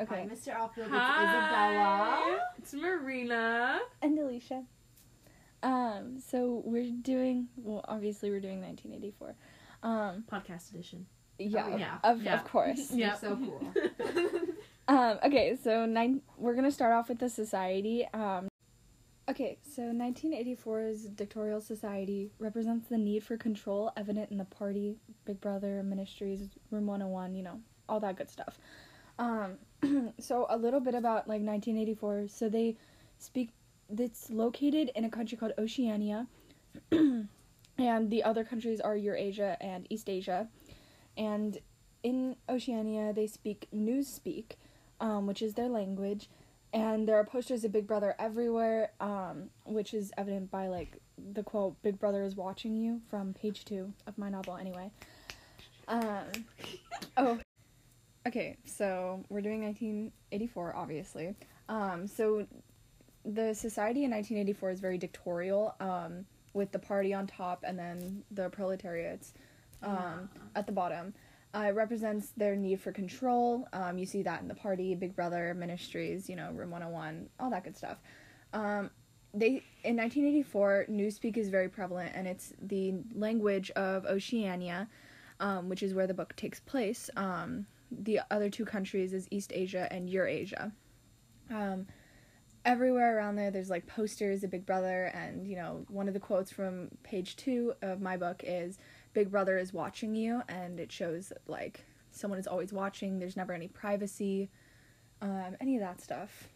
Okay. Hi, Mr. Alfield. It's Hi, Isabella. It's Marina. And Alicia. Um, so we're doing well obviously we're doing nineteen eighty four. Um Podcast edition. yeah, Oh, yeah. Of, Yeah. of course. You're so cool. Um, okay, so nine, we're gonna start off with the society. Um, okay, so 1984's dictatorial society represents the need for control evident in the party, Big Brother, ministries, Room 101, you know, all that good stuff. Um, so a little bit about like 1984. So they speak. It's located in a country called Oceania, and the other countries are Eurasia and Eastasia, and in Oceania they speak Newspeak um, which is their language. And there are posters of Big Brother everywhere, um, which is evident by like the quote "Big Brother is watching you" from page two of my novel. Anyway, um, oh, okay. So we're doing 1984, obviously. Um, so the society in 1984 is very dictatorial, um, with the party on top and then the proletariats um, at the bottom. Uh, it represents their need for control. Um, you see that in the party, Big Brother, Ministries, you know, Room 101, all that good stuff. Um, they in 1984, Newspeak is very prevalent, and it's the language of Oceania, um, which is where the book takes place. Um, the other two countries is Eastasia and Eurasia. Um, everywhere around there, there's like posters of Big Brother, and you know, one of the quotes from page two of my book is Big Brother is watching you, and it shows like someone is always watching. There's never any privacy, um, any of that stuff.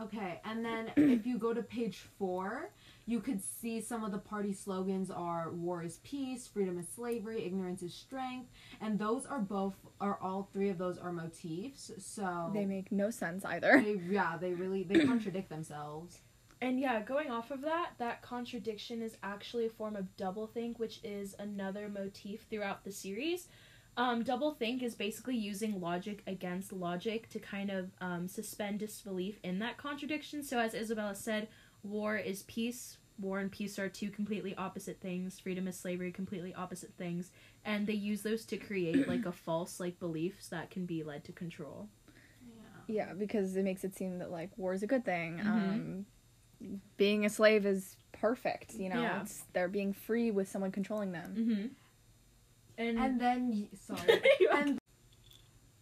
Okay, and then if you go to page four, you could see some of the party slogans are "War is peace," "Freedom is slavery," "Ignorance is strength," and those are both are all three of those are motifs. So They make no sense either. they yeah they really they contradict themselves. And yeah, going off of that, that contradiction is actually a form of doublethink, which is another motif throughout the series. Um, doublethink is basically using logic against logic to kind of um, suspend disbelief in that contradiction. So, as Isabella said, war is peace. War and peace are two completely opposite things. Freedom is slavery, completely opposite things. And they use those to create like a false like beliefs that can be led to control. Yeah. Yeah, because it makes it seem that like war is a good thing. Mhm. Um, being a slave is perfect. You know, Yeah. it's, they're being free with someone controlling them. Mm-hmm. And, And then sorry. and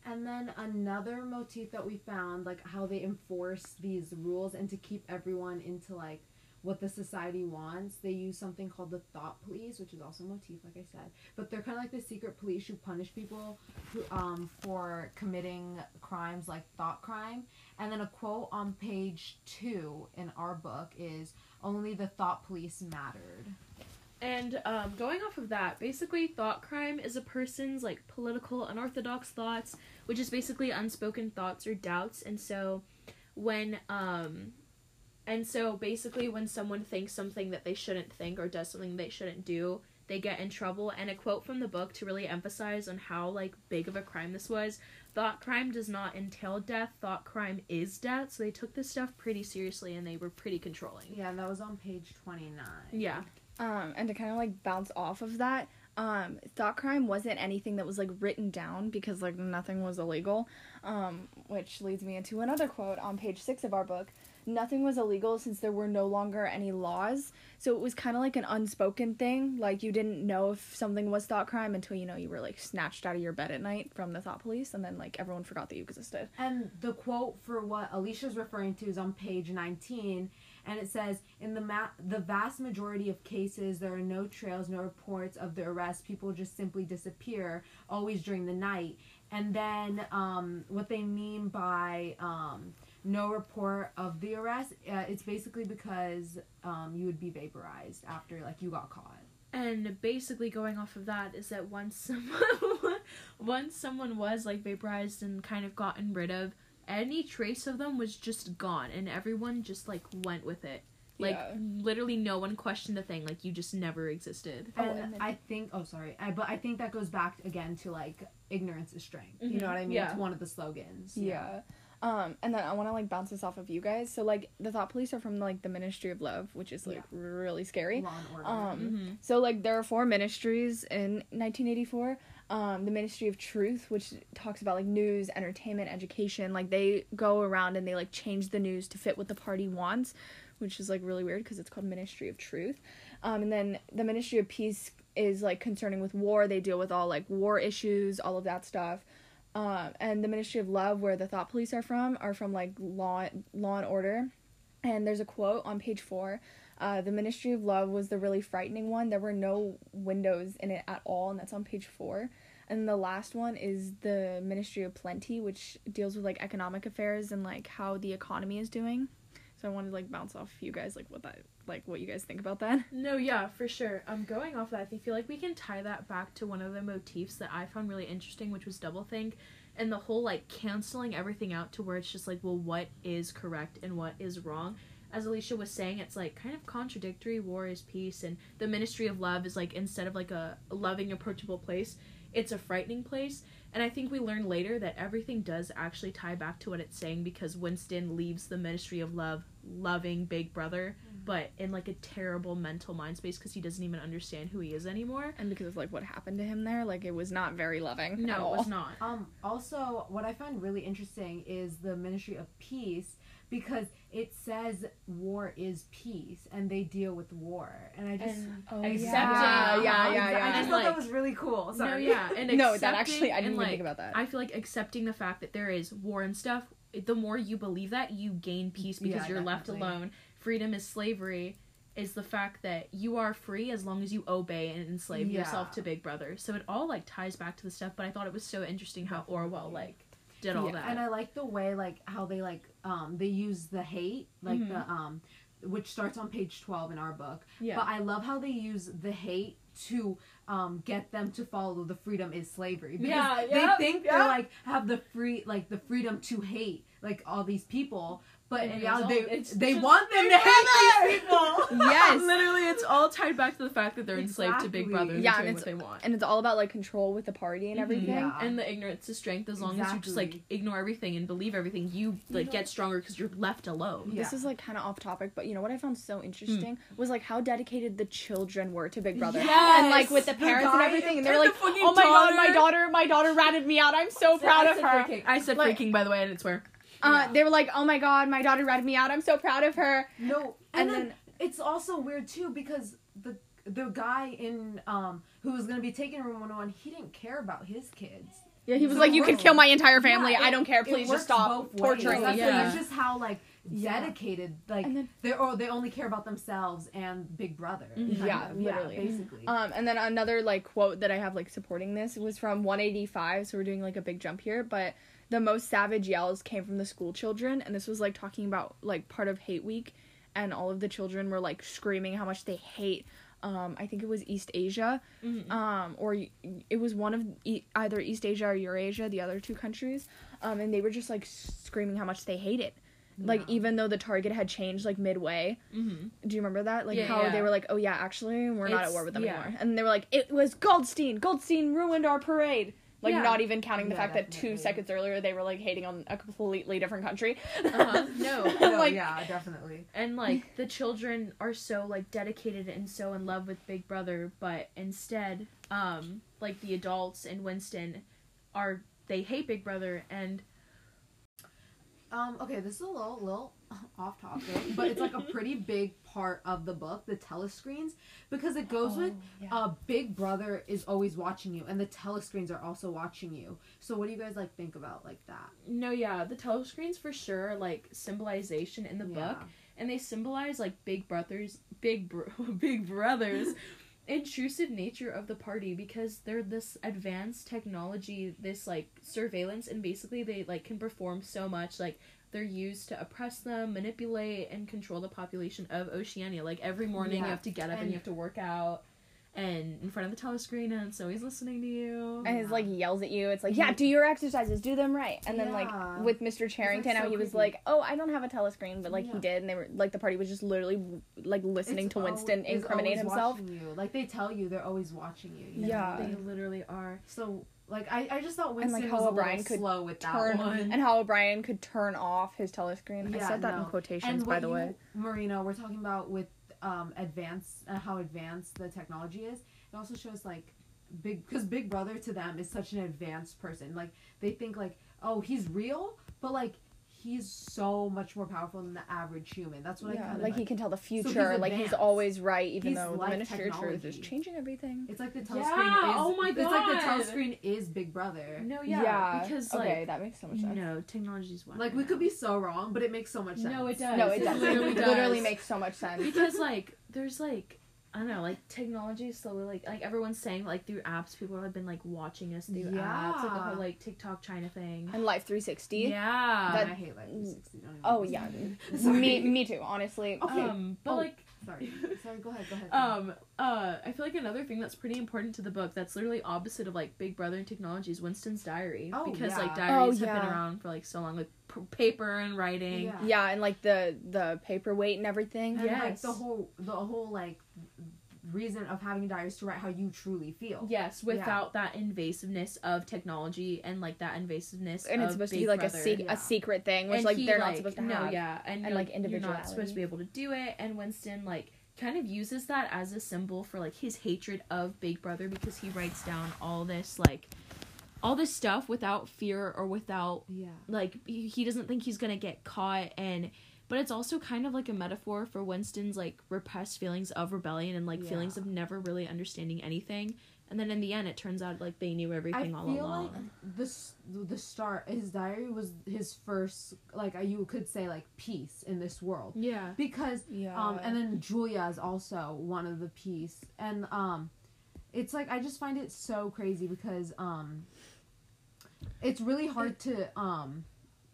and then another motif that we found like how they enforce these rules and to keep everyone into like what the society wants they use something called the thought police which is also a motif like i said. But they're kind of like the secret police who punish people who, um, for committing crimes like thought crime. And then a quote on page two in our book is only the thought police mattered And um, going off of that, basically, thought crime is a person's like political unorthodox thoughts, which is basically unspoken thoughts or doubts. And so, when um, and so basically, when someone thinks something that they shouldn't think or does something they shouldn't do, they get in trouble. And a quote from the book to really emphasize on how like big of a crime this was: thought crime does not entail death. Thought crime is death. So they took this stuff pretty seriously, and they were pretty controlling. yeah that was on page 29 Yeah. Um, and to kind of like bounce off of that, um, thought crime wasn't anything that was like written down because like nothing was illegal. Um, which leads me into another quote on page six of our book. Nothing was illegal since there were no longer any laws. So it was kind of like an unspoken thing. Like you didn't know if something was thought crime until you know you were like snatched out of your bed at night from the thought police, and then like everyone forgot that you existed. And the quote for what Alicia's referring to is on page 19, and it says, "In the ma- the vast majority of cases, there are no trails, no reports of the arrest. People just simply disappear, always during the night." And then, um, what they mean by um, no report of the arrest, uh, it's basically because um, you would be vaporized after like you got caught. And basically, going off of that is that once someone, once someone was like vaporized and kind of gotten rid of, any trace of them was just gone, and everyone just like went with it. Like Yeah. literally, no one questioned a thing. Like you just never existed. Oh, And and then- I think, oh, sorry, I, but I think that goes back again to like ignorance is strength. You Mhm, know what I mean? yeah. It's one of the slogans. Yeah. Um, and then I want to like bounce this off of you guys. So like the thought police are from like the Ministry of Love, which is like really scary. Law and order. Um, Mhm. So like there are four ministries in 1984. Um, the Ministry of Truth, which talks about like news, entertainment, education. Like they go around and they like change the news to fit what the party wants, which is like really weird because it's called Ministry of Truth. Um, and then the Ministry of Peace is like concerning with war. They deal with all like war issues, all of that stuff. Um, and the Ministry of Love, where the thought police are from, are from like law, law and order. And there's a quote on page four. Uh, the Ministry of Love was the really frightening one. There were no windows in it at all, and that's on page four. And the last one is the Ministry of Plenty, which deals with like economic affairs and like how the economy is doing. So I wanted to like bounce off you guys like what that like what you guys think about that. No, yeah, for sure. Um, going off that, I feel like we can tie that back to one of the motifs that I found really interesting, which was doublethink, and the whole like canceling everything out to where it's just like, well, what is correct and what is wrong. As Alicia was saying, it's like kind of contradictory. War is peace, and the Ministry of Love is like instead of like a loving, approachable place, it's a frightening place. And I think we learn later that everything does actually tie back to what it's saying because Winston leaves the Ministry of Love loving Big Brother. But in like a terrible mental mind space because he doesn't even understand who he is anymore. And because of like what happened to him there, like it was not very loving. at No, all. it was not. Um, also, what I find really interesting is the Ministry of Peace because it says war is peace and they deal with war. And I just. And Oh, accepting- yeah, yeah, yeah, I just And, thought that was really cool. No, yeah, and no, that actually I didn't and, even like, think about that. I feel like accepting the fact that there is war and stuff. The more you believe that, you gain peace because Yeah, you're left alone. Freedom is slavery. Is the fact that you are free as long as you obey and enslave Yeah. yourself to Big Brother. So it all like ties back to the stuff. But I thought it was so interesting how Orwell like did all Yeah, that. And I like the way like how they like um they use the hate like Mhm. the um which starts on page 12 in our book. yeah, But I love how they use the hate to um get them to follow the freedom is slavery because Yeah, they yep, think yep. they're like have the free like the freedom to hate like all these people but In in reality they, they want them to Big hate these people. Yes. literally, it's all tied back to the fact that they're enslaved to Big Brother and Yeah, doing and what they want. and it's all about like control with the party and Mhm. everything. Yeah. and the ignorance is strength as long as you just like ignore everything and believe everything you like know- get stronger because you're left alone Yeah. This is like kind of off topic, but you know what I found so interesting was like how dedicated the children were to Big Brother, Yes! and like with the The parents and everything, and and they were the like, fucking "Oh my god, my daughter." daughter, my daughter ratted me out. I'm so proud I of her." freaking. I said Like- freaking by the way I didn't swear Uh, Yeah. They were like, "Oh my god, my daughter read me out. I'm so proud of her." no And and, then, then- it's also weird too because the the guy in um who was gonna be taking room 101 he didn't care about his kids Yeah, he was So like, "You can rude. kill my entire family. Yeah, I don't care. Please just stop torturing me." Yeah. that's just how like dedicated like then- they or they only care about themselves and Big Brother. Mhm. Yeah, of. literally. basically. Um, and then another like quote that I have like supporting this was from 185. So we're doing like a big jump here, but the most savage yells came from the school children, and this was like talking about like part of Hate Week, and all of the children were like screaming how much they hate. Um, I think it was Eastasia, Mhm. um, or it was one of e- either Eastasia or Eurasia, the other two countries, um, and they were just like screaming how much they hate it. Like even though the target had changed like midway, mm-hmm. do you remember that? Like Yeah, how yeah. they were like, "Oh yeah, actually, we're not at war with them yeah. anymore," and they were like, "It was Goldstein. Goldstein ruined our parade." Like Yeah. not even counting the Yeah, fact that two seconds earlier they were like hating on a completely different country. Uh-huh. No. No, like, yeah, definitely. and like the children are so like dedicated and so in love with Big Brother, but instead, um, like the adults in Winston are they hate Big Brother and Um, okay, this is a little little off topic, but it's like a pretty big part of the book, the telescreens, because it goes with uh Big Brother is always watching you, and the telescreens are also watching you. So what do you guys like think about like that? no, yeah, the telescreens for sure are, like symbolization in the book, and they symbolize like Big Brothers, Big bro- Big Brothers. intrusive nature of the party because they're this advanced technology this like surveillance and basically they like can perform so much like they're used to oppress them manipulate and control the population of oceania like every morning you have to get up and, and- you have to work out and in front of the telescreen and so he's listening to you and he's like yells at you. It's like, Yeah. yeah, do your exercises, do them right. And then like with Mr. Charrington, so he was creepy. like, oh, I don't have a telescreen, but like he did, and they were like the party was just literally like listening It's to Winston incriminate himself. watching You. Like they tell you, they're always watching you. you know? Yeah. they literally are So like I, I just thought And, Winston like, how was a O'Brien little could slow with that Turn one. and how O'Brien could turn off his telescreen. I said that in quotations, and by the you, way. Marina, we're talking about with um advanced uh, how advanced the technology is. It also shows like big because Big Brother to them is such an advanced person. Like they think like, oh, he's real, but like he's so much more powerful than the average human. That's what I yeah, kind of like he can tell the he's future. like he's always right, even He's though the like Ministry of Truth is changing everything. It's like the Yeah, telescreen is. oh my god! It's like the God. telescreen is Big Brother. No, yeah, because like okay, that makes so much sense. no technology's wild. Like we could be so wrong, but it makes so much sense. No, it does. No, it It does. literally It does. literally makes so much sense. because like there's like I don't know, like technology is slowly like like everyone's saying like through apps, people have been like watching us through apps, like the whole like TikTok China thing. And Life 360. Yeah. And I hate Life 360. Oh get yeah, me me me too. Honestly. Okay. Um, but Oh. like Sorry. Sorry. Go ahead. Go ahead. um uh I feel like another thing that's pretty important to the book that's literally opposite of like Big Brother and technology is Winston's diary Oh, because yeah. like diaries Oh, have been around for like so long like paper and writing. Yeah. Yeah, and like the the paperweight and everything. And like the whole the whole like reason of having diaries to write how you truly feel. Yes, without that invasiveness of technology and like that invasiveness And of it's supposed to be like Brother. a, sec- yeah. a secret thing, which And like he, they're not supposed to have. no, have. yeah, and, and, you're, like, you're not supposed to be able to do it. And Winston like kind of uses that as a symbol for like his hatred of Big Brother because he writes down all this like all this stuff without fear or without Yeah. like he he doesn't think he's gonna get caught and but it's also kind of like a metaphor for Winston's like repressed feelings of rebellion and like feelings of never really understanding anything. And then in the end, it turns out like they knew everything I all feel along. like this the start his diary was his first like uh, you could say like peace in this world yeah. because Yeah. um and then Julia is also one of the piece and um it's like I just find it so crazy because um it's really hard to um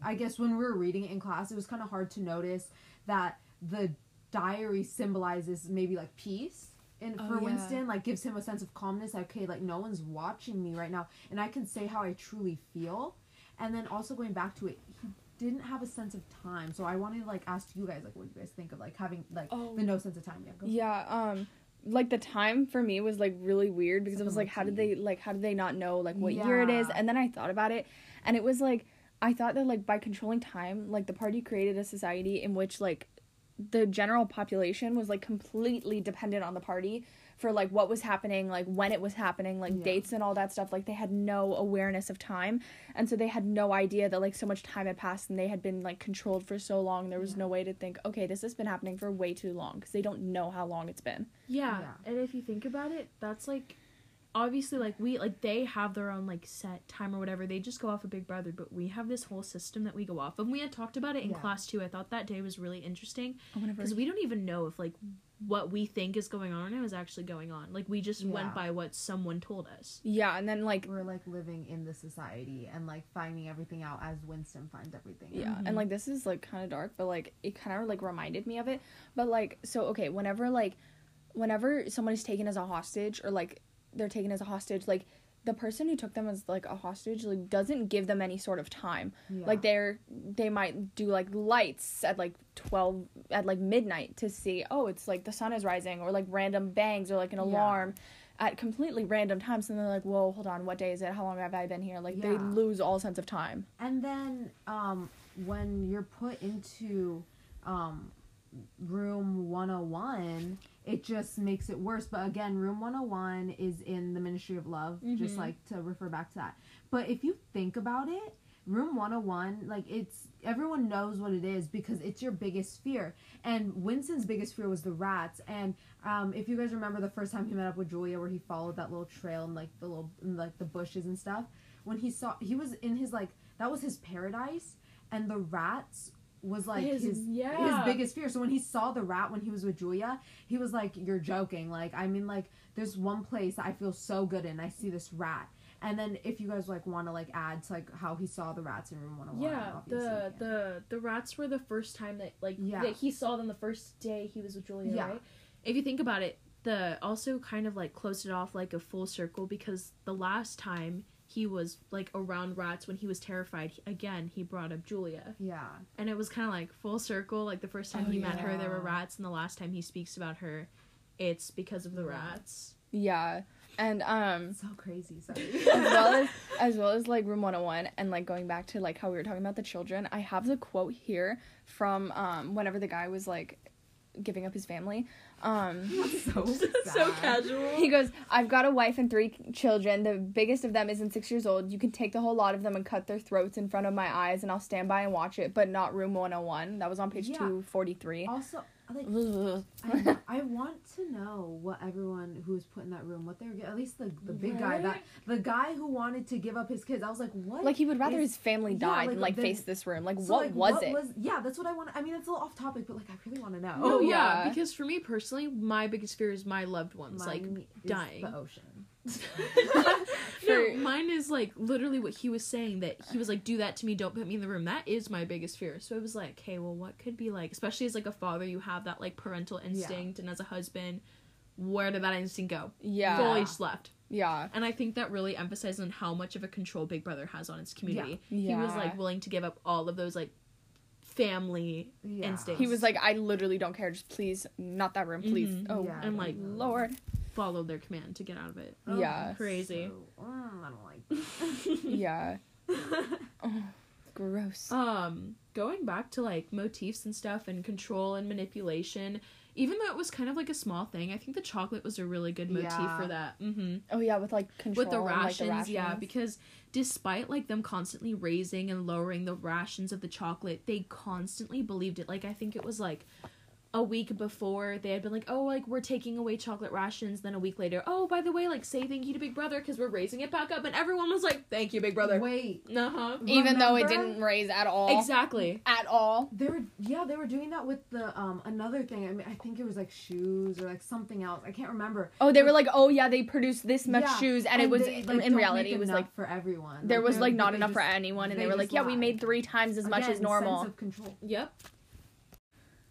I guess when we were reading it in class it was kind of hard to notice that the diary symbolizes maybe like peace and Oh, for yeah. Winston like gives him a sense of calmness like, okay like no one's watching me right now. And I can say how I truly feel. And then also going back to it he didn't have a sense of time. So I wanted to like ask you guys like what do you guys think of like having like Oh. the no sense of time yeah Yeah, um like the time for me was like really weird because It's it was like like how did they like how did they not know like what year it is? And then I thought about it and it was like I thought that like by controlling time like the party created a society in which like the general population was like completely dependent on the party for like what was happening like when it was happening like Yeah. dates and all that stuff like they had no awareness of time and so they had no idea that like so much time had passed and they had been like controlled for so long there was Yeah. no way to think okay this has been happening for way too long because they don't know how long it's been Yeah. Yeah. And if you think about it, that's like obviously like we like they have their own like set time or whatever. They just go off of Big Brother, but we have this whole system that we go off of. We had talked about it in Yeah. class too. I thought that day was really interesting whenever because we don't even know if like what we think is going on right now is actually going on. Like we just Yeah. went by what someone told us. yeah and then like we're like living in the society and like finding everything out as Winston finds everything out. yeah Mhm. and like this is like kind of dark but like it kind of like reminded me of it but like so okay whenever like whenever someone is taken as a hostage or like they're taken as a hostage like the person who took them as like a hostage like doesn't give them any sort of time. Yeah. like they're they might do like lights at like 12 at like midnight to see oh it's like the sun is rising or like random bangs or like an Yeah. alarm at completely random times and they're like whoa hold on what day is it? How long have i been here? Like they lose all sense of time. And then um, when you're put into um, room 101, it just makes it worse. But again, room 101 is in the Ministry of Love, just Mhm. like to refer back to that. But if you think about it, room 101, like it's everyone knows what it is because it's your biggest fear. And Winston's biggest fear was the rats. And um, if you guys remember the first time he met up with Julia, where he followed that little trail and like the little in, like the bushes and stuff, when he saw he was in his like that was his paradise, and the rats was like his, his biggest fear. So when he saw the rat when he was with Julia, he was like, "You're joking." Like I mean, like there's one place I feel so good in. I see this rat. And then if you guys like want to like add to like how he saw the rats in room 101. Yeah, the yeah. the the rats were the first time that like Yeah. that he saw them the first day he was with Julia, Yeah. right? If you think about it, the also kind of like closed it off like a full circle because the last time he was like around rats when he was terrified, he- again he brought up Julia, yeah. and it was kind of like full circle. Like the first time Oh, he met her, there were rats, and the last time he speaks about her, it's because of the rats. yeah and um So crazy. Sorry. as well as as well as like room 101 and like going back to like how we were talking about the children i have the quote here from um whenever the guy was like giving up his family. Um, so so casual. he goes, "I've got a wife and three children. The biggest of them isn't six years old. You can take the whole lot of them and cut their throats in front of my eyes, and I'll stand by and watch it. But not room 101. That was on page Yeah. 243. Also, like I, I want to know what everyone who was put in that room, what they were get- at least the the big guy that the guy who wanted to give up his kids. I was like, what? Like he would rather is- his family yeah, die like, than like then- face this room. Like so, what like, was it? yeah, that's what I want. I mean, it's a little off topic, but like I really want to know. Oh yeah. yeah. because for me personally, my biggest fear is my loved ones like Mine is dying. the ocean. no, mine is like literally what he was saying that he was like, "Do that to me, don't put me in the room." That is my biggest fear. So I was like, "Okay, well, what could be like?" Especially as like a father, you have that like parental instinct, and as a husband, where did that instinct go? yeah, Fully just left. yeah, And I think that really emphasizes on how much of a control Big Brother has on its community. Yeah, He was like willing to give up all of those like family Yeah. instincts. he was like, I literally don't care. Just please, not that room, please. Mhm. Oh, Yeah, and, like, Lord. Followed their command to get out of it. Oh, Yeah. Crazy. so- mm, I don't like that. Yeah. oh, gross. um going back to like motifs and stuff and control and manipulation even though it was kind of like a small thing i think the chocolate was a really good motif Yeah. for that hmm oh yeah, with like control. with the and, like, rations, yeah because despite like them constantly raising and lowering the rations of the chocolate they constantly believed it like i think it was like a week before they had been like oh like we're taking away chocolate rations then a week later oh by the way like say thank you to big brother because we're raising it back up and everyone was like thank you big brother Wait, uh-huh even though it didn't raise at all. exactly At all. they were yeah they were doing that with the um another thing. I mean, I think it was like shoes or like something else. I can't remember. Oh, they were like, oh yeah, they produced this much Yeah, shoes, and, it was they, like, in reality, it was like for everyone. there was they're- like not they enough for anyone, and they they were like, just yeah, we made three times as much as normal. Sense of control. Yep.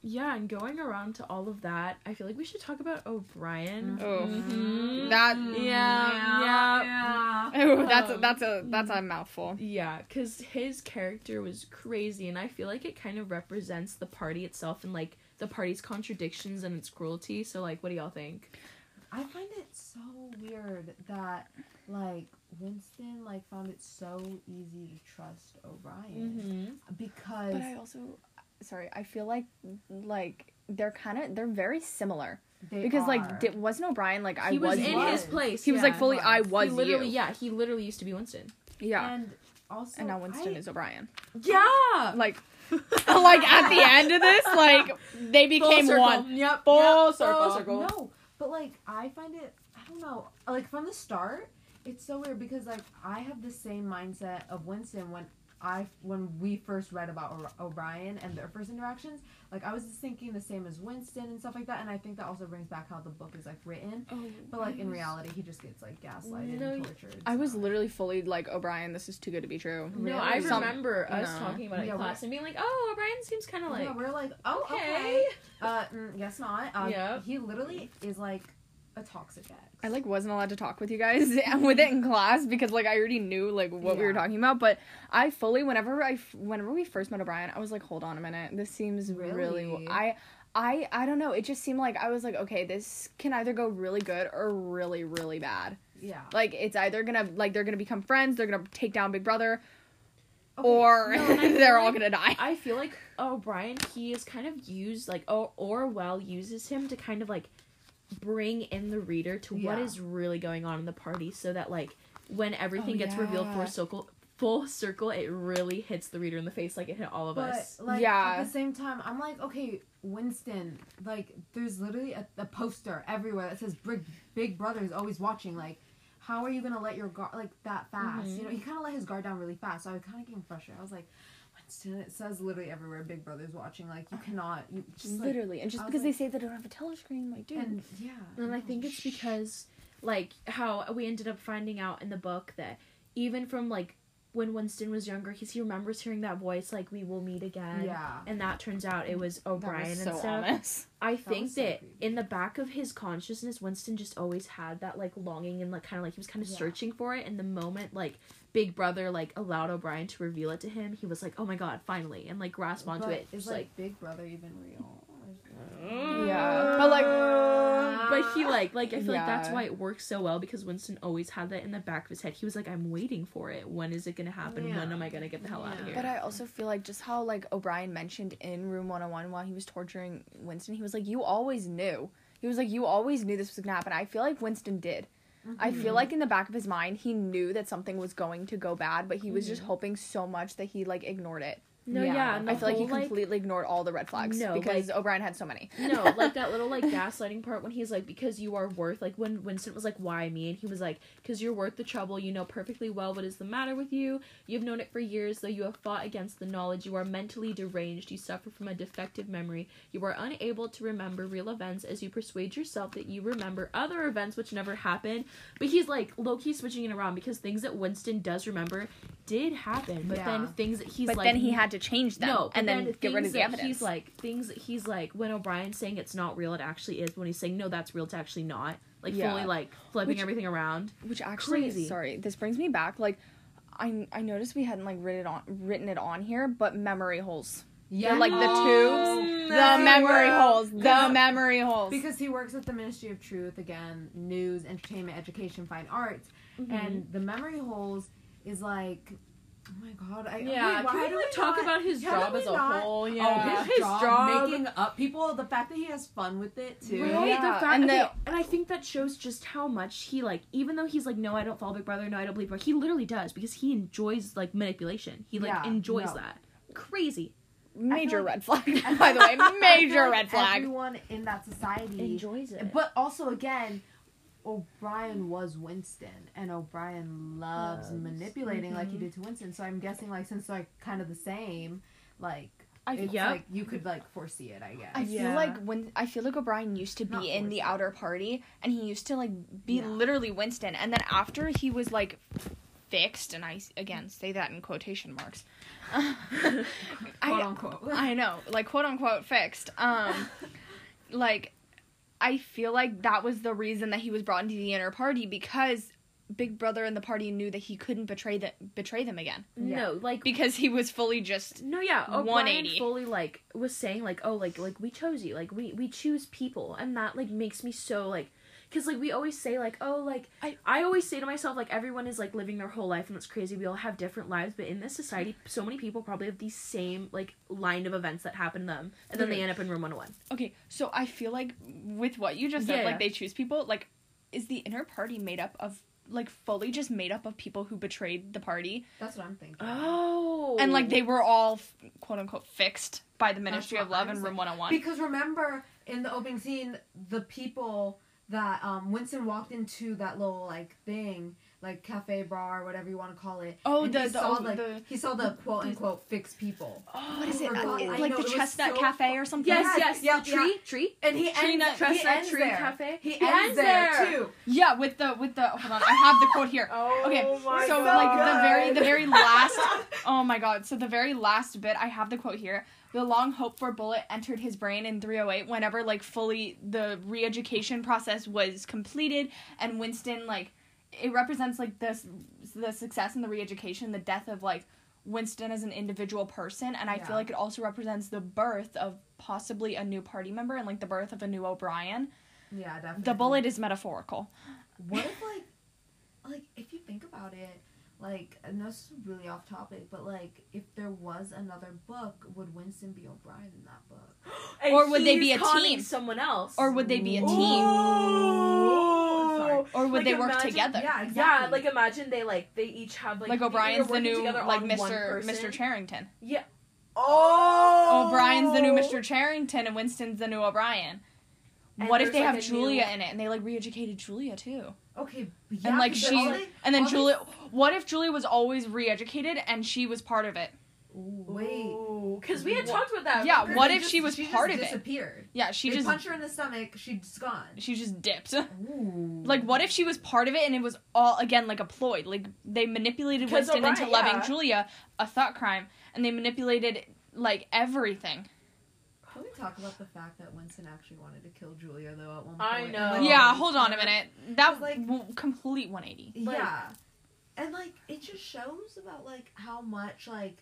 Yeah, and going around to all of that, I feel like we should talk about O'Brien. Oh. Mhm. That Yeah, yeah. oh, that's Um, that's a that's a mouthful. Yeah, because his character was crazy, and I feel like it kind of represents the party itself and like the party's contradictions and its cruelty. So, like, what do y'all think? I find it so weird that like Winston like found it so easy to trust O'Brien because But I also, sorry, I feel like like they're kind of they're very similar they because are. like di- wasn't O'Brien like I he was, was in was. his place. he was like fully I was. was he literally, you. yeah, he literally used to be Winston. yeah, and also and now Winston I- is O'Brien. Yeah, Like like at the end of this, like they became one. Yep, Full yep, circle. Oh, full circle. No, but like I find it, I don't know, like from the start, it's so weird because like I have the same mindset of Winston when I when we first read about O'Brien and their first interactions. Like I was just thinking the same as Winston and stuff like that, and I think that also brings back how the book is like written. Oh, But like in was- reality, he just gets like gaslighted No, and tortured. I was literally fully like O'Brien. This is too good to be true. No, I Really? Some- remember us no. talking about it Yeah, in we're- class and being like, "Oh, O'Brien seems kind of like yeah, we're like, oh, okay. okay." Uh, mm, guess not. Uh, Yep. He literally is like a toxic ex. I like wasn't allowed to talk with you guys with it in class because like I already knew like what we were talking about. But I fully whenever I whenever we first met O'Brien, I was like, hold on a minute, this seems really, Really? I. I I don't know. It just seemed like I was like, okay, this can either go really good or really really bad. Yeah. Like it's either gonna like they're gonna become friends, they're gonna take down Big Brother, Okay, or no, and I feel they're all like- gonna die. I feel like O'Brien, he is kind of used like or Orwell uses him to kind of like bring in the reader to what Yeah. is really going on in the party, so that like when everything Oh, gets revealed yeah. for circle full circle, it really hits the reader in the face like it hit all of But us. like Yeah. at the same time, I'm like, okay, Winston. Like, there's literally a, a poster everywhere that says "Big Big Brother is always watching." Like, how are you gonna let your guard like that fast? Mhm. You know, he kind of let his guard down really fast. So I was kind of getting frustrated. I was like, Winston, it says literally everywhere "Big Brother's watching." Like, you cannot. You just like, Literally, and just because they like- say they don't have a telescreen, like dude, and yeah. And I think it's because like how we ended up finding out in the book that even from like when Winston was younger, he's, he remembers hearing that voice like "We will meet again." yeah. And that turns out it was that O'Brien was and stuff. ominous. I think was so that creepy. in the back of his consciousness, Winston just always had that like longing and like kind of like he was kind of Yeah. searching for it. And the moment like Big Brother like allowed O'Brien to reveal it to him, he was like, "Oh my god, finally!" and like grasp onto But it. Is like, like, Big Brother even real? Yeah, but like, but he like like I feel like that's why it works so well because Winston always had that in the back of his head. He was like, I'm waiting for it. When is it gonna happen? Yeah. When am I gonna get the hell out of here? But I also feel like just how like O'Brien mentioned in Room 101 while he was torturing Winston, he was like, "You always knew." He was like, "You always knew this was gonna happen." I feel like Winston did. I Mm-hmm. feel like in the back of his mind, he knew that something was going to go bad, but he was just hoping so much that he like ignored it. No, Yeah. yeah, I feel like he completely ignored all the red flags No, because O'Brien had so many. no, like that little like gaslighting part when he's like, because you are worth like when Winston was like, why me? And he was like, because you're worth the trouble. You know perfectly well what is the matter with you. You've known it for years, though you have fought against the knowledge. You are mentally deranged. You suffer from a defective memory. You are unable to remember real events as you persuade yourself that you remember other events which never happened. But he's like low key switching it around because things that Winston does remember did happen, but then things that he's but like then he had to change them no, and but then, get rid of the that evidence. He's like things that he's like when O'Brien's saying it's not real, it actually is. When he's saying no, that's real, it's actually not. Like Yeah. fully like flipping Which- everything around. Which actually, Crazy. sorry, this brings me back. Like, I I noticed we hadn't like written it on written it on here, but memory holes. Yeah, like the Oh, tubes, that's the the memory holes, the memory holes. because he works at the Ministry of Truth again, news, entertainment, education, fine arts, mm-hmm. and the memory holes is like, oh my god, I Yeah, wait, why can we do like talk not- about his job as a not- whole? Oh, Yeah, his, job, making up people. The fact that he has fun with it too. Right, Yeah, the fact, and and, the- and I think that shows just how much he like. Even though he's like, no, I don't follow Big Brother, no, I don't believe, but he literally does because he enjoys like manipulation. He like Yeah, enjoys no. that. Crazy major like- red flag, by the way, feel I feel major like red flag. Everyone in that society enjoys it. But also, again, O'Brien was Winston, and O'Brien loves, Loves. manipulating like he Mhm. did to Winston. So I'm guessing, like, since they're kind of the same, like, I- it's Yep. like you could like foresee it. I guess. I feel Yeah. like when I feel like O'Brien used to be Not in the forced, outer party, and he used to like be Yeah. literally Winston, and then after he was like fixed, and I again say that in quotation marks. Quote I, unquote. I know, like quote unquote fixed. Um, like I feel like that was the reason that he was brought into the inner party because Big Brother and the party knew that he couldn't betray them betray them again. No, like because he was fully just No, yeah, uh, O'Brien 180. fully like was saying like, oh, like like we chose you, like we we choose people, and that like makes me so like, because like we always say like, oh, like I- I always say to myself like everyone is like living their whole life and it's crazy. We all have different lives, but in this society, so many people probably have these same like line of events that happen to them, and then they end up in room one hundred one. Okay, so I feel like with what you just said, Yeah. like they choose people, like is the inner party made up of like fully just made up of people who betrayed the party That's what I'm thinking. Oh, and like they were all quote unquote fixed by the Ministry of Love I'm in room 101. Because remember in the opening scene, the people that um, Winston walked into that little like thing, like cafe bar, whatever you want to call it. Oh, and the- he the- saw, oh, like, the- he saw the quote unquote fixed people. what is it? Uh, I like know, the it Chestnut so Cafe or something? Yes, Yes, yeah, tree, yeah. tree. And he Tree ends, nut- he Chestnut ends Tree there. Cafe? He, He ends, ends there, there. too. Yeah, with the with the hold on, I have the quote here. Oh Okay, so God. like the very the very last oh my god so the very last bit i have the quote here the long hoped for bullet entered his brain in 308 whenever like fully the re-education process was completed and winston like it represents like this the success in the re-education the death of like winston as an individual person and i Yeah. feel like it also represents the birth of possibly a new party member and like the birth of a new o'brien Yeah, definitely. the bullet is metaphorical What if like, like if you think about it, like and know this is really off topic, but like if there was another book, would Winston be O'Brien in that book? And Or would they be a team? Someone else. or would they be a team Oh, sorry. or would Like, they work imagine- together Yeah, Yeah, like imagine they like they each have like like O'Brien's the new like Mr. Mr. Charrington. Yeah. Oh, O'Brien's the new Mr. Charrington and Winston's the new O'Brien. And what if they like, have Julia new- in it and they like re-educated Julia too? Okay, yeah, and like she all they- and then all they- Julia what if Julia was always re-educated and she was part of it? Wait. because we had Wha- talked about that. Yeah, remember? what if just- she was just part of it? disappeared. Yeah, she they just punch her in the stomach. She's gone. she just dipped. Ooh. Like what if she was part of it and it was all again like a ploy? Like they manipulated Winston into loving yeah. Julia, a thought crime, and they manipulated like everything. Can we talk about the fact that Winston actually wanted to kill Julia though at one point? I know. like, yeah, hold on a minute. That was like- w- complete 180. Like- yeah, and like it just shows about like how much like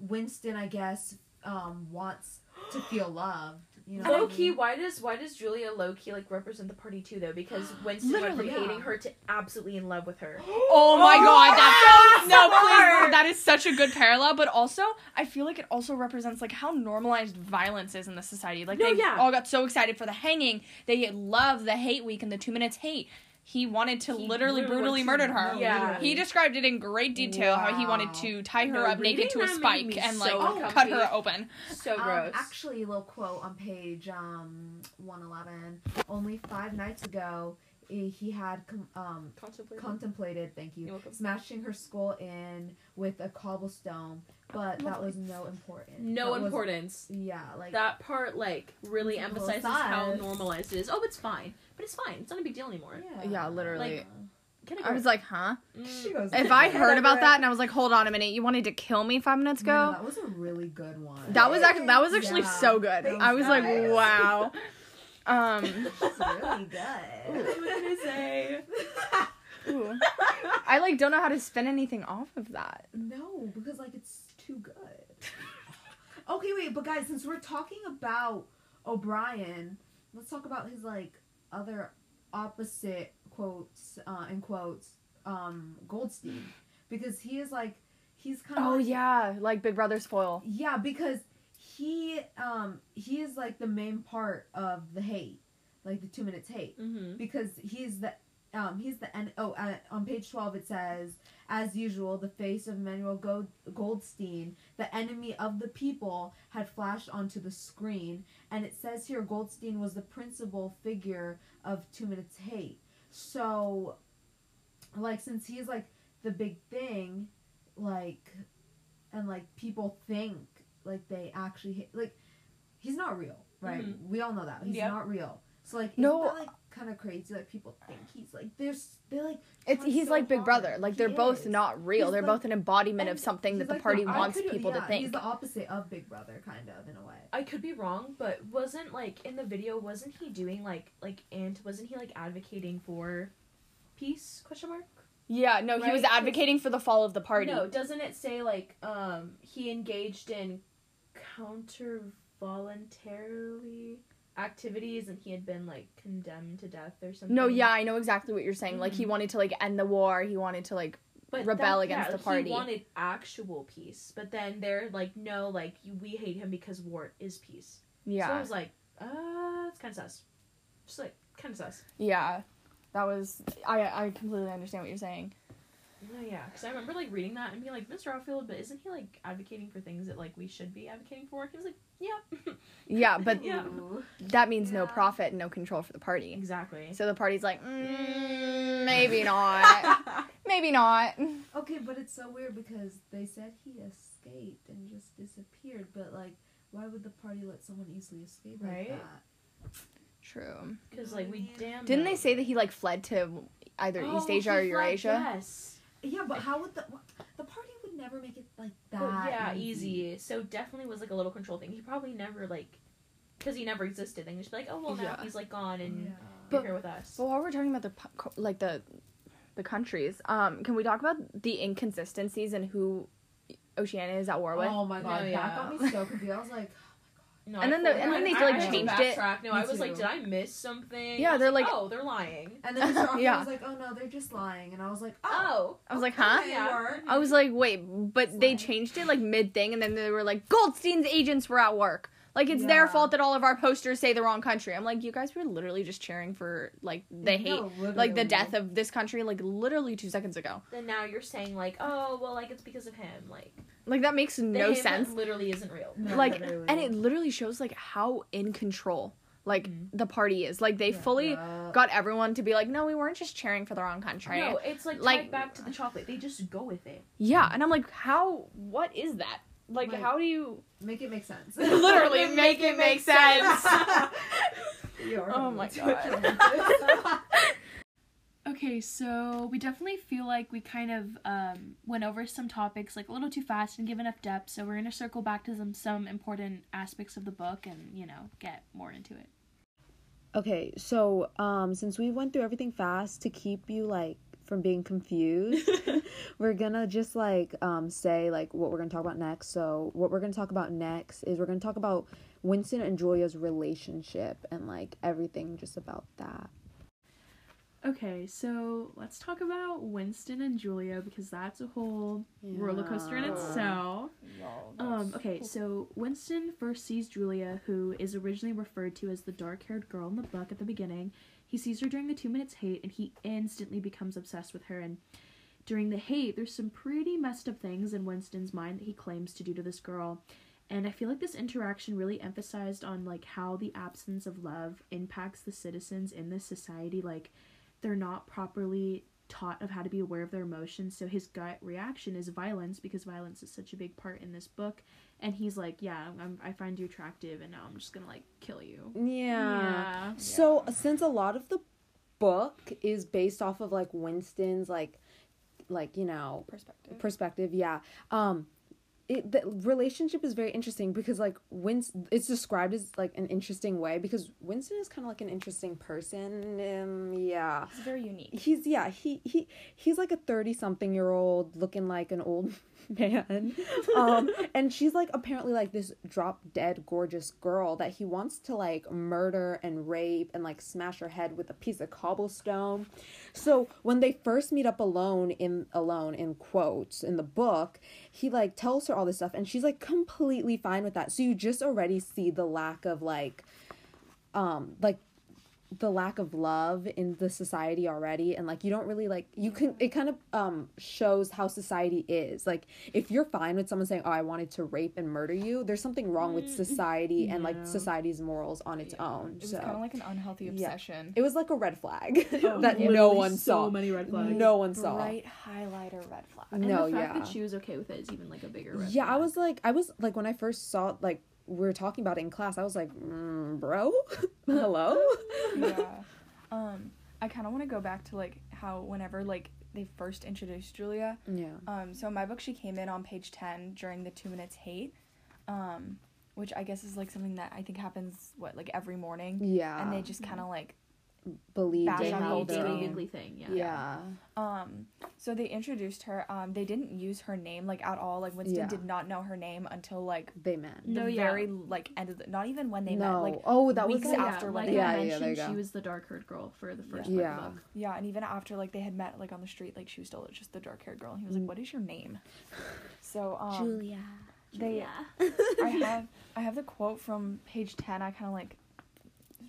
Winston, I guess, um, wants to feel loved You know what Low key, mean? why does why does Julia low key like represent the party too though? Because Winston went from yeah. hating her to absolutely in love with her. Oh my god, that's so no, smart. please, that is such a good parallel. But also, I feel like it also represents like how normalized violence is in the society. Like No, they yeah. all got so excited for the hanging, they love the hate week and the two minutes hate. He wanted to He literally literally brutally wanted murdered to- her. Yeah. He described it in great detail how he wanted to tie her No, up naked to a spike and so like uncomfy. cut her open. So Um, gross. actually, a little quote on page um, 111. Only five nights ago, eh, he had com- um, Contemplated. contemplated, thank you, smashing her skull in with a cobblestone, but that was no important. no That was- importance. yeah, like that part like really It's a emphasizes how normalized it is. Oh, it's fine, but it's fine. It's not a big deal anymore. yeah, Yeah, literally. Like, Get a I was like, huh? Mm. She goes, If I heard about that and I was like, hold on a minute, you wanted to kill me five minutes ago? Man, that was a really good one. That was actually that was actually Yeah, so good. that I was like, wow. Um, That's really good. What was I gonna say? ooh. I like don't know how to spin anything off of that. No, because like it's too good. Okay, wait, but guys, since we're talking about O'Brien, let's talk about his like other opposite quotes uh, in quotes um Goldstein because he is like he's kind of Oh like, yeah, like Big Brother's foil. yeah because he um he is like the main part of the hate like the two minutes hate Mm-hmm. because he's the um he's the and oh uh, on page 12 it says as usual the face of Emmanuel Gold, Goldstein the enemy of the people had flashed onto the screen and it says here Goldstein was the principal figure of 2 minutes hate so like since he's like the big thing like and like people think like they actually hate, like he's not real right Mhm. we all know that he's Yep. not real so like No. that, like kind of crazy that people think he's like there's they're like It's he's so like Big hard. Brother. Like they're He both is. not real. He's they're like- both an embodiment of something he's that the like party I wants could- people to think. he's the opposite of Big Brother kind of in a way I could be wrong, but wasn't like in the video wasn't he doing like like and wasn't he like advocating for peace? Question mark. yeah, no, he was advocating for the fall of the party. No, doesn't it say like um he engaged in counter voluntarily activities and he had been like condemned to death or something? No, yeah, I know exactly what you're saying. Like he Mhm. wanted to like end the war. He wanted to like but rebel that- against yeah, the party. He wanted actual peace, but then they're like, no, like we hate him because war is peace. Yeah. So I was like, uh, it's kind of sus. Just like kind of sus. yeah. That was I I completely understand what you're saying. No, yeah, because I remember like reading that and being like, Mr. Outfield, but isn't he like advocating for things that like we should be advocating for? He was like, yeah, Yeah, but Yeah. That means no profit and no control for the party. exactly. So the party's like, mm, maybe not, maybe not. okay but it's so weird because they said he escaped and just disappeared but like why would the party let someone easily escape Right? like that True. Because like we damn. Didn't know. they say that he like fled to either Oh, Eastasia he or fled, Eurasia? Yes. yeah but how would the the party would never make it like that Well, yeah, easy. So definitely was like a little control thing. He probably never like, because he never existed. Then just be like, oh well, now Yeah. he's like gone and yeah. you're But- here with us. But while we're talking about the like the the countries, um, can we talk about the inconsistencies and who Oceania is at war with? oh my god No, that got me so confused i was like No, And I then the- and then they, I- like, I changed it. No, Me I was like, did I miss something? Yeah, they're like- oh, they're lying. and then Mr. Yeah. was like oh no they're just lying and i was like oh, Oh, I was like, huh? Yeah. I was like, wait, but they Fine. changed it like mid thing, and then they were like, Goldstein's agents were at work. Like it's their fault that all of our posters say the wrong country. I'm like, you guys were literally just cheering for like the hate, No, like the death of this country, like literally two seconds ago. then now you're saying like, oh, well, like it's because of him. Like Like that makes the no him sense. Literally isn't real. No, like, literally. and it literally shows like how in control like Mhm. the party is. Like they Yeah. fully Yeah. got everyone to be like, no, we weren't just cheering for the wrong country. No, it's like, Like- tied back to the chocolate. They just go with it. Yeah, and I'm like, how? What is that? Like, Like- how do you? make it make sense Literally make it make sense. You're Oh my god Okay, so we definitely feel like we kind of um, went over some topics like a little too fast and give enough depth. So we're gonna circle back to some some important aspects of the book and you know get more into it. Okay, so um since we went through everything fast to keep you like from being confused, we're gonna just like um say like what we're gonna talk about next. So what we're gonna talk about next is we're gonna talk about Winston and Julia's relationship and like everything just about that. Okay, so let's talk about Winston and Julia because that's a whole roller coaster in Yeah. itself. Um, okay, so Winston first sees Julia, who is originally referred to as the dark haired girl in the book at the beginning. He sees her during the two minutes hate and he instantly becomes obsessed with her. And during the hate, there's some pretty messed up things in Winston's mind that he claims to do to this girl. And I feel like this interaction really emphasized on like how the absence of love impacts the citizens in this society. Like they're not properly taught of how to be aware of their emotions. So his gut reaction is violence because violence is such a big part in this book. And he's like, "Yeah, I'm, I find you attractive, and now I'm just gonna like kill you." Yeah. So since a lot of the book is based off of like Winston's like like you know Perspective. perspective yeah um it the relationship is very interesting because like Winston it's described as like an interesting way because Winston is kind of like an interesting person um yeah he's very unique. he's yeah he he he's like a 30 something year old looking like an old man. Um and she's like apparently like this drop dead gorgeous girl that he wants to like murder and rape and like smash her head with a piece of cobblestone. So when they first meet up alone in alone in quotes in the book he like tells her all this stuff and she's like completely fine with that. So you just already see the lack of like um like the lack of love in the society already and like you don't really like you can it kind of um shows how society is like if you're fine with someone saying oh i wanted to rape and murder you there's something wrong with society and like society's morals on its own It was so kind of like an unhealthy Yeah. obsession. it was like a red flag Oh, that no literally one so saw many red flags. no one saw Bright highlighter red flag. And no the fact yeah that she was okay with it is even like a bigger red yeah i was like i was like when i first saw like we were talking about it in class i was like mm, bro hello yeah. Um, I kind of want to go back to like how whenever like they first introduced Julia. yeah Um, so in my book she came in on page ten during the two minutes hate, um, which I guess is like something that I think happens what like every morning, yeah and they just kind of like believe bash they on have whole their daily own- weekly thing. Yeah. yeah um. So they introduced her. Um, they didn't use her name like at all. Like Winston Yeah. did not know her name until like they met the No, yeah. very like end of the, not even when they no met. Like oh that was weeks like, after when like they Yeah, I yeah, mentioned, there you go. she was the dark haired girl for the first Yeah. part of book. Yeah, and even after like they had met like on the street, like she was still just the dark haired girl, and he was Mm. like, "What is your name?" So um, Julia. they, I have I have the quote from page ten. I kind of like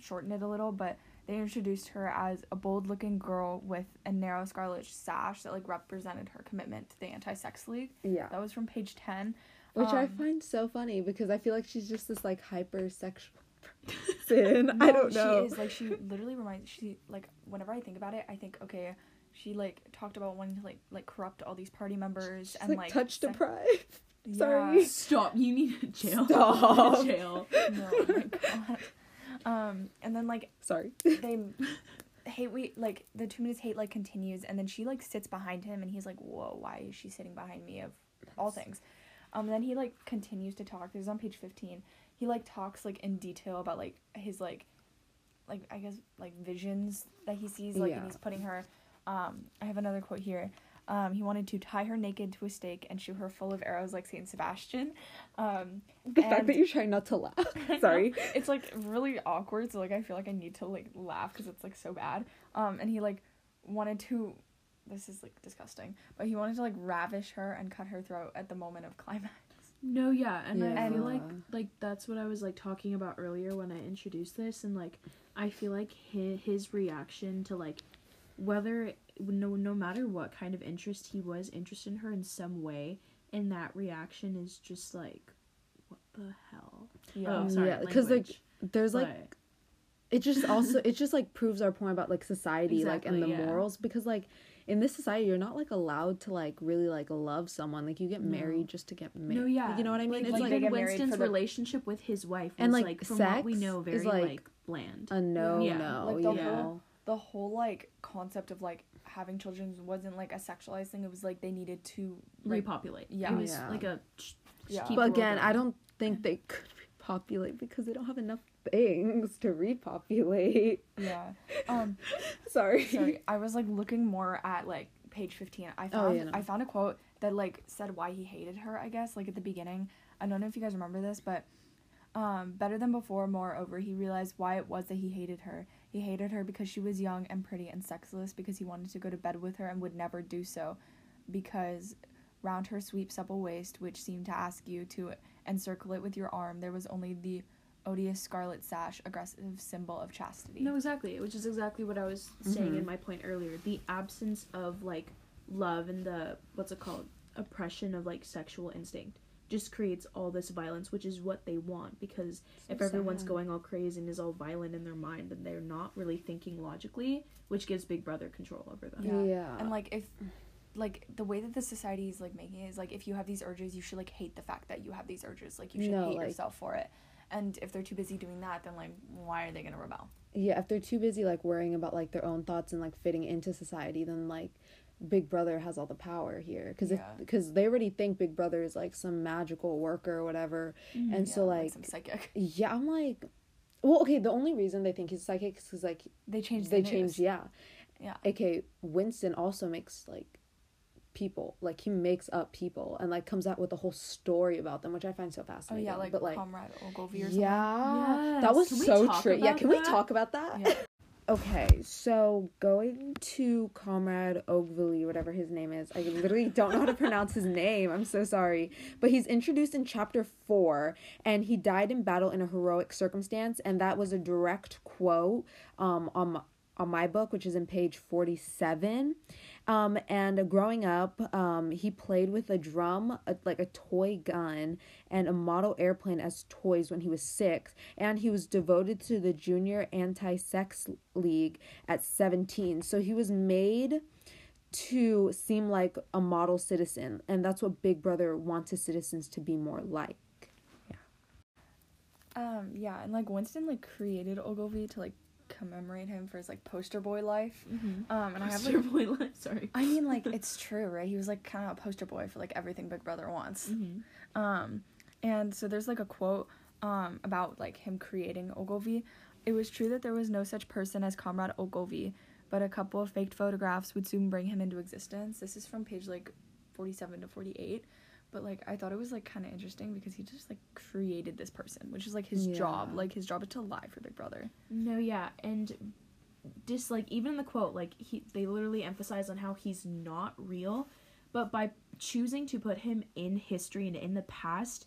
shortened it a little, but they introduced her as a bold looking girl with a narrow scarlet sash that like represented her commitment to the anti sex league. Yeah. That was from page ten. Which I Um, find so funny because I feel like she's just this like hypersexual person. I don't know. She is like she literally reminds she like whenever I think about it, I think okay. She like talked about wanting to like like corrupt all these party members She's, and like, like touch sex- deprived. Yeah. Sorry. Stop! You need a jail. Stop. jail. no, oh my god. Um, and then like Sorry. they hate we like the two minutes hate like continues, and then she like sits behind him, and he's like, "Whoa, why is she sitting behind me?" Of all things, um, then he like continues to talk. This is on page fifteen. He like talks like in detail about like his like, like I guess like visions that he sees like, Yeah. and he's putting her. Um, I have another quote here. Um, he wanted to tie her naked to a stake and shoot her full of arrows like Saint Sebastian. Um, The fact that you're trying not to laugh. Sorry. it's like really awkward so like i feel like i need to like laugh because it's like so bad um and he like wanted to this is like disgusting but he wanted to like ravish her and cut her throat at the moment of climax No, yeah, and I feel like like that's what I was like talking about earlier when I introduced this, and like I feel like his, his reaction to like whether no no matter what kind of interest he was interested in her in some way, and that reaction is just like, what the hell? yeah Oh, sorry, yeah, because like language. there's like But- it just also it just like proves our point about like society like and the yeah. morals because like in this society you're not like allowed to like really like love someone like you get No. married just to get married No, yeah. you know what i mean Like, it's like, like, they even get married Winston's for the- relationship with his wife was And, like, like, from what we sex know is, very like, like, bland. a no Yeah. no Like, the you whole- know the whole like concept of like having children wasn't like a sexualized thing it was like they needed to like repopulate. yeah. it was Yeah. like a sh- Yeah. but again i don't think they could repopulate because they don't have enough things to repopulate. Yeah. Um Sorry. sorry, I was like looking more at like page 15. I found Oh, yeah, no. I found a quote that like said why he hated her, I guess, like at the beginning. I don't know if you guys remember this, but um better than before, moreover, he realized why it was that he hated her. He hated her because she was young and pretty and sexless because he wanted to go to bed with her and would never do so because round her sweet supple waist, which seemed to ask you to encircle it with your arm, there was only the odious scarlet sash, aggressive symbol of chastity. No, exactly. Which is exactly what I was saying Mhm. in my point earlier. The absence of like love and the what's it called oppression of like sexual instinct just creates all this violence, which is what they want. Because if everyone's sad. going all crazy and is all violent in their mind, then they're not really thinking logically, which gives Big Brother control over them. Yeah. Yeah. And like if like the way that the society is like making it is like if you have these urges, you should like hate the fact that you have these urges. Like you should No, hate like- yourself for it. And if they're too busy doing that, then like why are they gonna rebel? yeah, if they're too busy like worrying about like their own thoughts and like fitting into society, then like Big Brother has all the power here because Yeah. because they already think Big Brother is like some magical worker or whatever, mm-hmm. and so Yeah, like some psychic. yeah, I'm like, well, okay, the only reason they think he's psychic is because like They changed. they the changed, yeah, Yeah. Okay, Winston also makes like people like he makes up people and like comes out with a whole story about them, which I find so Oh fascinating. yeah, like, but like Comrade Ogilvy or something. yeah, that was so true. Yeah, can we talk about that? Yeah. Okay, so going to Comrade Ogilvy, whatever his name is, I literally don't know how to pronounce his name. I'm so sorry. But he's introduced in chapter four, and he died in battle in a heroic circumstance, and that was a direct quote um, on on my book, which is in page 47. Um, and growing up, um, he played with a drum, a, like a toy gun, and a model airplane as toys when he was six. And he was devoted to the Junior Anti Sex League at 17. So he was made to seem like a model citizen. And that's what Big Brother wants his citizens to be more like. Yeah. Um. Yeah, and like Winston like created Ogilvy to like commemorate him for his like poster boy life. Mm-hmm. Um. And I have like Poster boy life. Sorry. I mean, like it's true, right? He was like kind of a poster boy for like everything Big Brother wants. Mm-hmm. Um, and so there's like a quote um about like him creating Ogilvy. It was true that there was no such person as Comrade Ogilvy, but a couple of faked photographs would soon bring him into existence. This is from page like 47 to 48. But like I thought it was like kind of interesting because he just like created this person, which is like his job. Like his job is to lie for Big Brother. No, yeah, and just like even in the quote, like he they literally emphasize on how he's not real, but by choosing to put him in history and in the past,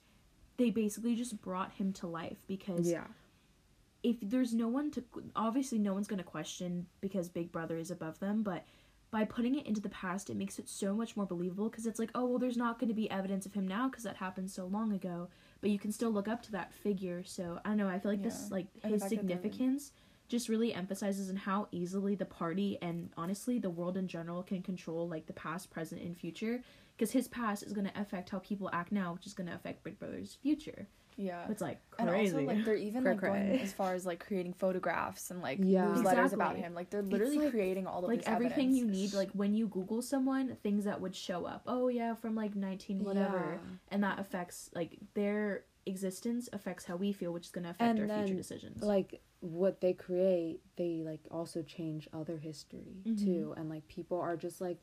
they basically just brought him to life because Yeah. if there's no one to obviously no one's going to question because Big Brother is above them, but by putting it into the past, it makes it so much more believable because it's like, oh well, there's not going to be evidence of him now because that happened so long ago, but you can still look up to that figure. So I don't know. I feel like this like his fact that they're- significance just really emphasizes in how easily the party and honestly the world in general can control like the past, present, and future. Because his past is going to affect how people act now, which is going to affect Big Brother's future. Yeah. It's like crazy. And also, like, they're even like going as far as like creating photographs and like Yeah. newsletters about him. Like, they're literally like- creating all of like this everything evidence. you need like when you google someone things that would show up oh yeah from like 19 whatever Yeah. and that affects like their existence affects how we feel which is going to affect And our future decisions like what they create they like also change other history Mhm. too and like people are just like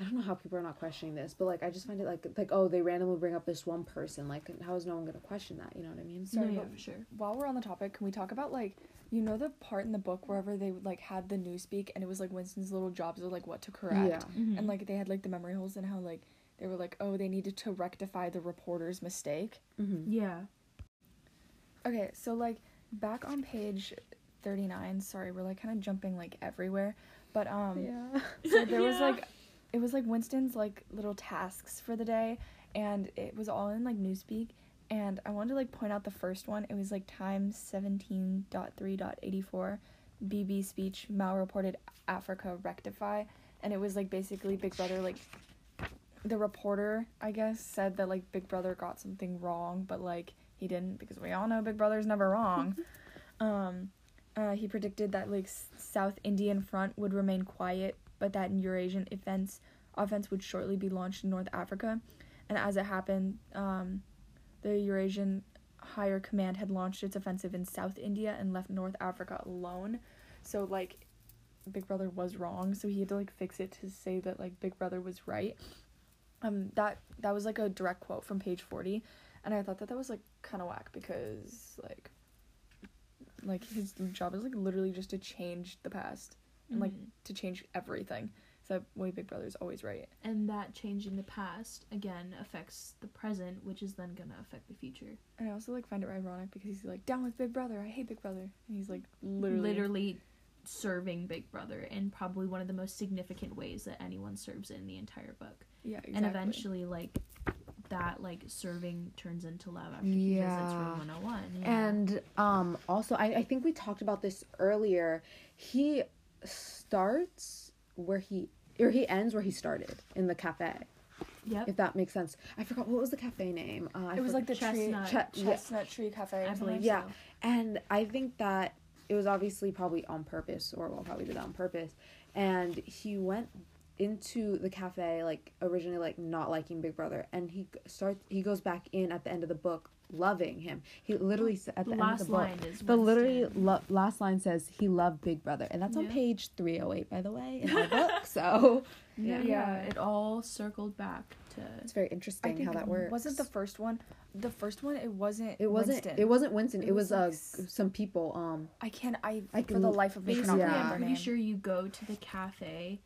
i don't know how people are not questioning this but like i just find it like like oh they randomly bring up this one person like how is no one gonna question that you know what i mean? No, yeah but for sure. While we're on the topic, can we talk about like you know the part in the book wherever they like had the newspeak and it was like Winston's little jobs of like what to correct? Yeah. Mhm. and like they had like the memory holes and how like they were like oh they needed to rectify the reporter's mistake. mm-hmm. yeah. Okay, so like back on page 39, sorry, we're like kind of jumping like everywhere, but um yeah. so there was like it was like Winston's like little tasks for the day and it was all in like newspeak and I wanted to like point out the first one. It was like times 17.3.84 BB speech malreported Africa rectify and it was like basically Big Brother like the reporter I guess said that like Big Brother got something wrong but like he didn't because we all know Big Brother's never wrong. um uh, he predicted that like S- South Indian front would remain quiet, but that an Eurasian offense offense would shortly be launched in North Africa, and as it happened, um, the Eurasian higher command had launched its offensive in South India and left North Africa alone. So like Big Brother was wrong, so he had to like fix it to say that like Big Brother was right. Um that that was like a direct quote from page 40 and I thought that that was like kind of whack because like like his job is like literally just to change the past and like Mhm. to change everything. So that way Big Brother's always right. and that changing the past again affects the present, which is then gonna affect the future. And I also like find it ironic because he's like down with Big Brother. I hate Big Brother, and he's like literally, literally serving Big Brother in probably one of the most significant ways that anyone serves in the entire book. yeah, exactly. And eventually, like that, like serving turns into love after he visits Yeah. Room 101. Yeah. And um also I, I think we talked about this earlier. He starts where he or he ends where he started in the cafe. yep, If that makes sense. I forgot what was the cafe name. Uh, it was like the Chestnut. tree, Che- yeah. chestnut tree cafe. I believe Yeah. so. And I think that it was obviously probably on purpose, or well, probably did that on purpose. And he went into the cafe like originally like not liking Big Brother, and he starts. He goes back in at the end of the book, loving him. He literally at The the, end last of the book. line is The literally lo- last line says he loved Big Brother, and that's on page three hundred eight, by the way, in our book. So Yeah, Yeah. yeah, it all circled back to. it's very I interesting think how that works. wasn't the first one. The first one, it wasn't. it wasn't Winston. it wasn't Winston. It, It was, was, like, uh some people. Um, I can't. I, I for can- the life of me Basically, Yeah. I'm pretty sure you go to the cafe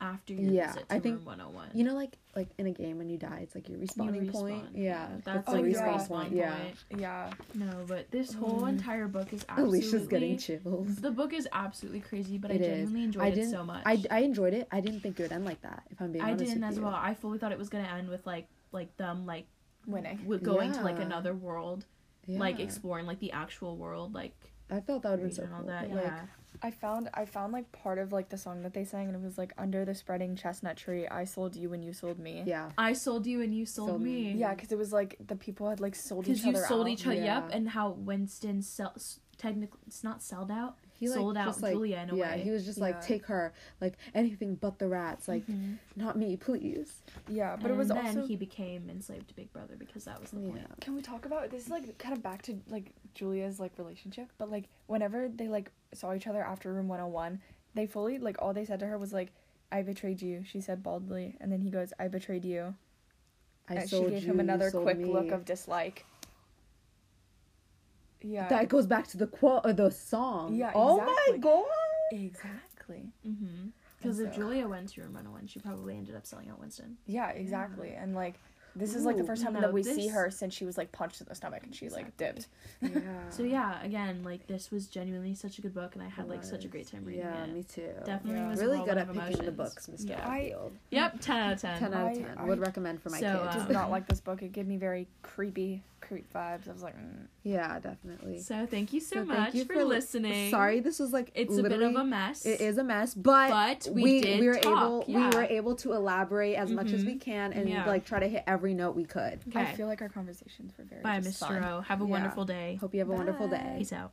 after your Yeah, visit to I think- Room 101. you know, like like in a game when you die, it's like your You point. Yeah, that's it's the like your yeah. respawn respawn point. Yeah. Yeah, No, but this whole Mm. entire book is absolutely. Alicia's getting chills. The book is absolutely crazy, but It I is. genuinely enjoyed I it didn't. so much. I, I enjoyed it. I didn't think it would end like that. If I'm being I honest I didn't with as you. well. I fully thought it was gonna end with like like them like winning. w- going to like another world, like exploring like the actual world, like I felt that would have been so and cool. that. but, like, yeah, I found I found like part of like the song that they sang, and it was like under the spreading chestnut tree, I sold you and you sold me. yeah. I sold you and you sold, Sold me. me. Yeah, because it was like the people had like sold because each you other sold out. each other. Yeah. Yep, and how Winston sell technically it's not sold out. He like out just, like, Julia in a yeah, way. he was just like take her, like anything but the rats, like Mhm. not me, please. Yeah, but and it was then also. he became enslaved to Big Brother because that was the Yeah. point. Can we talk about this? Is like kind of back to like Julia's like relationship, but like whenever they like saw each other after room one hundred and one, they fully like all they said to her was like, "I betrayed you." She said baldly, and then he goes, "I betrayed you." I and sold she gave you, him another quick me. look of dislike. Yeah. That goes back to the quote or the song. Yeah, Oh my god. exactly. Mm-hmm. Because if so- Julia went to Room 101, she probably ended up selling out Winston. Yeah, exactly. And like this is like the first time no, that we see her since she was like punched in the stomach and she like Exactly. dipped. Yeah. So yeah, again, like this was genuinely such a good book, and I had like such a great time reading Yeah, it. Yeah me too. Definitely Yeah. was really good at of picking the books, Mr. Yeah. I- Yep, ten out of ten. 10 out of 10. I- Would recommend for my So, kids. um, Did not like this book. It gave me very creepy, creep vibes. I was like, mm. yeah, definitely. So thank you so, So thank much you for, for listening. Sorry, this was like it's a bit of a mess. It is a mess, but, But we we did we were talk, able yeah. we were able to elaborate as much as we can and Yeah. like try to hit every note we could. Okay. I feel like our conversations were very Bye, Mr. fun. O. Have a Yeah. wonderful day. Hope you have a wonderful day. Peace out.